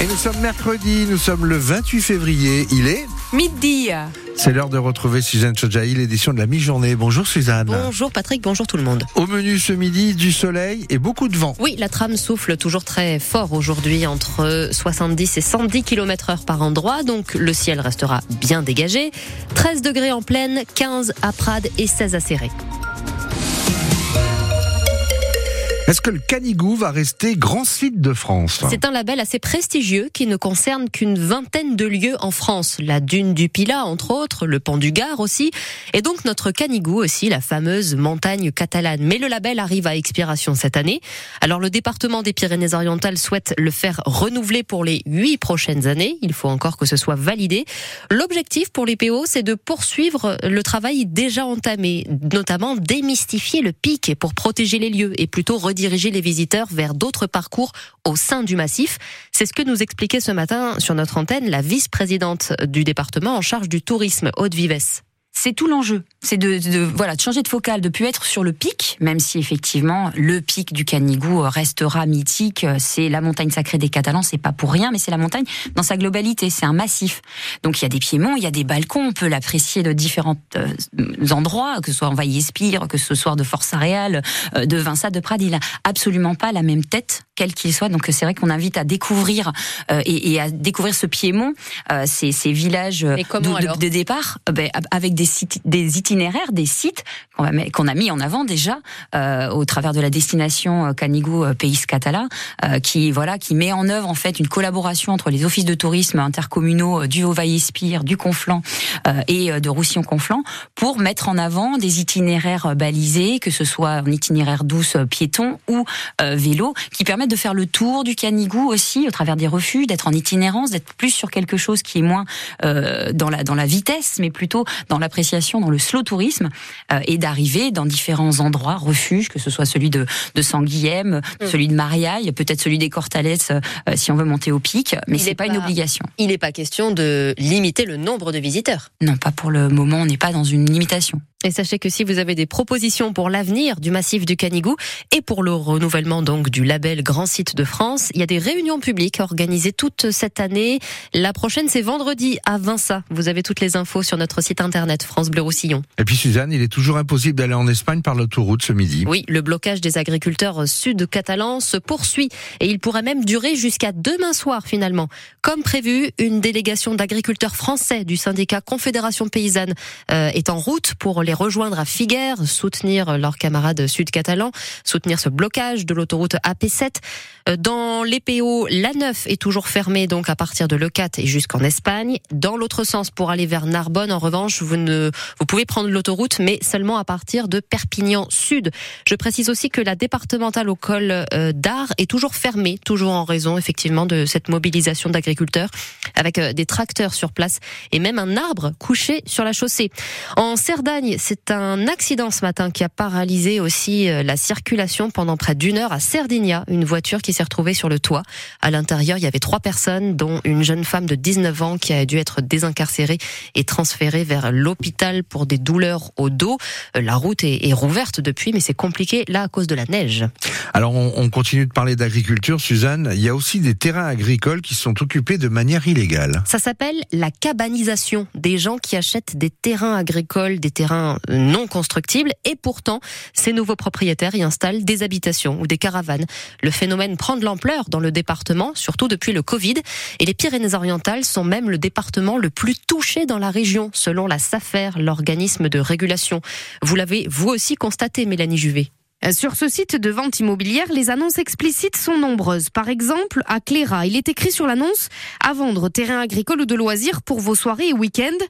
Et nous sommes mercredi, nous sommes le 28 février. Il est Midi. C'est l'heure de retrouver Suzanne Chodjaï, l'édition de la mi-journée. Bonjour Suzanne. Bonjour Patrick, bonjour tout le monde. Au menu ce midi, du soleil et beaucoup de vent. Oui, la trame souffle toujours très fort aujourd'hui, entre 70 et 110 km heure par endroit, donc le ciel restera bien dégagé. 13 degrés en pleine, 15 à Prades et 16 à Serré. Est-ce que le Canigou va rester grand site de France? C'est un label assez prestigieux qui ne concerne qu'une vingtaine de lieux en France. La dune du Pilat, entre autres, le pont du Gard aussi, et donc notre Canigou aussi, la fameuse montagne catalane. Mais le label arrive à expiration cette année. Alors le département des Pyrénées-Orientales souhaite le faire renouveler pour les huit prochaines années. Il faut encore que ce soit validé. L'objectif pour les PO, c'est de poursuivre le travail déjà entamé, notamment démystifier le pic pour protéger les lieux et plutôt rediriger diriger les visiteurs vers d'autres parcours au sein du massif. C'est ce que nous expliquait ce matin sur notre antenne la vice-présidente du département en charge du tourisme, Haute Vives c'est tout l'enjeu. C'est de, de, voilà de changer de focale, de plus être sur le pic, même si effectivement le pic du Canigou restera mythique. C'est la montagne sacrée des Catalans, c'est pas pour rien, mais c'est la montagne dans sa globalité. C'est un massif. Donc il y a des piémonts, il y a des balcons, on peut l'apprécier de différents euh, endroits, que ce soit en Vaille-Espire, que ce soit de Force Aréal, euh, de Vincent, de Prades. Il absolument pas la même tête, quel qu'il soit. Donc c'est vrai qu'on invite à découvrir euh, et, et, à découvrir ce piémont, ces, ces, villages de, de, de, départ, ben, avec des des itinéraires, des sites qu'on a mis en avant déjà euh, au travers de la destination euh, Canigou euh, Pays Catala, euh, qui voilà, qui met en œuvre en fait une collaboration entre les offices de tourisme intercommunaux du Haut-Vaille-Espire, du Conflent et de Roussillon-Conflent pour mettre en avant des itinéraires balisés, que ce soit un itinéraire douce piéton ou vélo, qui permettent de faire le tour du Canigou aussi au travers des refuges, d'être en itinérance, d'être plus sur quelque chose qui est moins dans la dans la vitesse, mais plutôt dans la dans le slow tourisme euh, et d'arriver dans différents endroits, refuges, que ce soit celui de, de Sanguillem, mm. celui de Mariaille, peut-être celui des Cortalettes euh, si on veut monter au pic, mais c'est pas, pas une obligation. Il n'est pas question de limiter le nombre de visiteurs. Non, pas pour le moment, on n'est pas dans une limitation. Et sachez que si vous avez des propositions pour l'avenir du massif du Canigou et pour le renouvellement donc du label Grand Site de France, il y a des réunions publiques organisées toute cette année. La prochaine c'est vendredi à Vinça. Vous avez toutes les infos sur notre site internet France Bleu Roussillon. Et puis Suzanne, il est toujours impossible d'aller en Espagne par l'autoroute ce midi. Oui, le blocage des agriculteurs sud-catalans se poursuit et il pourrait même durer jusqu'à demain soir finalement. Comme prévu, une délégation d'agriculteurs français du syndicat Confédération paysanne euh, est en route pour les rejoindre à Figueres, soutenir leurs camarades sud-catalans, soutenir ce blocage de l'autoroute AP7. Euh, dans les PO, l'A9 est toujours fermée donc à partir de Lecat et jusqu'en Espagne. Dans l'autre sens, pour aller vers Narbonne, en revanche, vous ne, vous pouvez prendre l'autoroute, mais seulement à partir de Perpignan Sud. Je précise aussi que la départementale au col euh, d'Ar est toujours fermée, toujours en raison effectivement de cette mobilisation d'agriculteurs, avec euh, des tracteurs sur place et même un arbre couché sur la chaussée. En Cerdagne, c'est un accident ce matin qui a paralysé aussi la circulation pendant près d'une heure à Cerdinia, une voiture qui s'est retrouvé sur le toit. À l'intérieur, il y avait trois personnes, dont une jeune femme de 19 ans qui a dû être désincarcérée et transférée vers l'hôpital pour des douleurs au dos. Euh, la route est, rouverte depuis, mais c'est compliqué là à cause de la neige. Alors on, continue de parler d'agriculture, Suzanne. Il y a aussi des terrains agricoles qui sont occupés de manière illégale. Ça s'appelle la cabanisation. Des gens qui achètent des terrains agricoles, des terrains non constructibles, et pourtant ces nouveaux propriétaires y installent des habitations ou des caravanes. Le phénomène prend de l'ampleur dans le département, surtout depuis le Covid. Et les Pyrénées-Orientales sont même le département le plus touché dans la région, selon la SAFER, l'organisme de régulation. Vous l'avez vous aussi constaté, Mélanie Juvet. Sur ce site de vente immobilière, les annonces explicites sont nombreuses. Par exemple, à Cléra, il est écrit sur l'annonce à vendre terrain agricole ou de loisirs pour vos soirées et week-ends.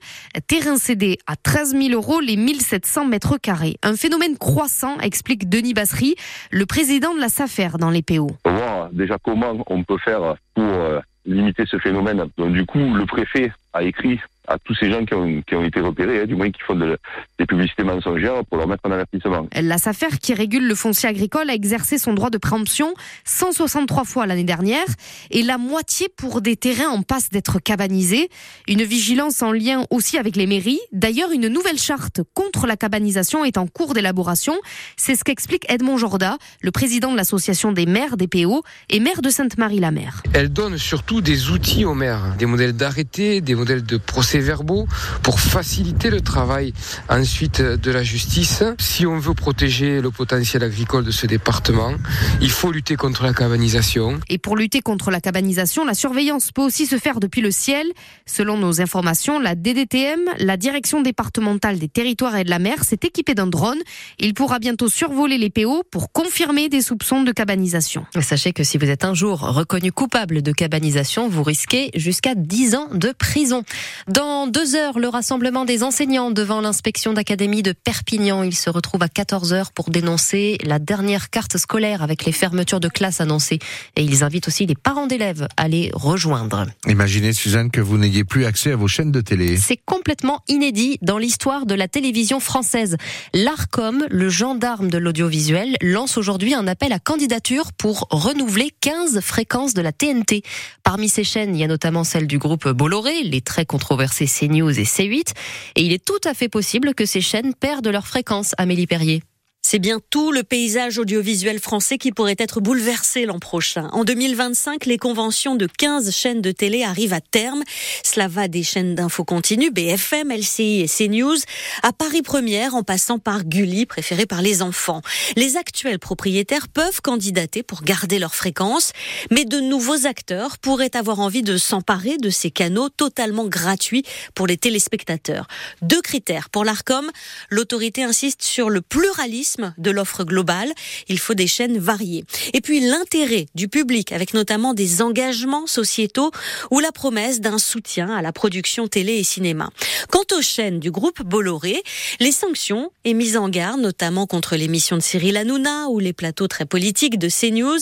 Terrain cédé à 13 000 euros les 1700 mètres carrés. Un phénomène croissant, explique Denis Bassery, le président de la SAFER dans les PO. On voir déjà comment on peut faire pour euh, limiter ce phénomène. Donc, du coup, le préfet a écrit à tous ces gens qui ont, qui ont été repérés, hein, du moins qui font de, des publicités mensongères pour leur mettre en avertissement. La SAFER, qui régule le foncier agricole, a exercé son droit de préemption 163 fois l'année dernière et la moitié pour des terrains en passe d'être cabanisés. Une vigilance en lien aussi avec les mairies. D'ailleurs, une nouvelle charte contre la cabanisation est en cours d'élaboration. C'est ce qu'explique Edmond Jorda, le président de l'association des maires des PO et maire de Sainte-Marie-la-Mer. Elle donne surtout des outils aux maires, des modèles d'arrêté, des modèles de procès verbaux pour faciliter le travail ensuite de la justice. Si on veut protéger le potentiel agricole de ce département, il faut lutter contre la cabanisation. Et pour lutter contre la cabanisation, la surveillance peut aussi se faire depuis le ciel. Selon nos informations, la DDTM, la Direction départementale des territoires et de la mer, s'est équipée d'un drone. Il pourra bientôt survoler les PO pour confirmer des soupçons de cabanisation. Sachez que si vous êtes un jour reconnu coupable de cabanisation, vous risquez jusqu'à 10 ans de prison. Dans deux heures, le rassemblement des enseignants devant l'inspection d'académie de Perpignan. Ils se retrouvent à 14 heures pour dénoncer la dernière carte scolaire avec les fermetures de classes annoncées. Et ils invitent aussi les parents d'élèves à les rejoindre. Imaginez, Suzanne, que vous n'ayez plus accès à vos chaînes de télé. C'est complètement inédit dans l'histoire de la télévision française. L'ARCOM, le gendarme de l'audiovisuel, lance aujourd'hui un appel à candidature pour renouveler 15 fréquences de la TNT. Parmi ces chaînes, il y a notamment celle du groupe Bolloré, les très controversés CNews et C8. Et il est tout à fait possible que ces chaînes perdent leur fréquence, Amélie Perrier. C'est bien tout le paysage audiovisuel français qui pourrait être bouleversé l'an prochain. En 2025, les conventions de 15 chaînes de télé arrivent à terme. Cela va des chaînes d'infos continue, BFM, LCI et CNews, à Paris Première en passant par Gulli, préféré par les enfants. Les actuels propriétaires peuvent candidater pour garder leur fréquence, mais de nouveaux acteurs pourraient avoir envie de s'emparer de ces canaux totalement gratuits pour les téléspectateurs. Deux critères pour l'ARCOM. L'autorité insiste sur le pluralisme de l'offre globale. Il faut des chaînes variées. Et puis l'intérêt du public, avec notamment des engagements sociétaux ou la promesse d'un soutien à la production télé et cinéma. Quant aux chaînes du groupe Bolloré, les sanctions et mises en garde, notamment contre l'émission de Cyril Hanouna ou les plateaux très politiques de CNews,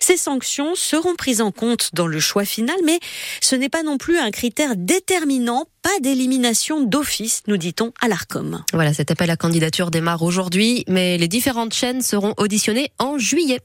ces sanctions seront prises en compte dans le choix final, mais ce n'est pas non plus un critère déterminant pas d'élimination d'office, nous dit-on à l'ARCOM. Voilà, cet appel à candidature démarre aujourd'hui, mais les différentes chaînes seront auditionnées en juillet.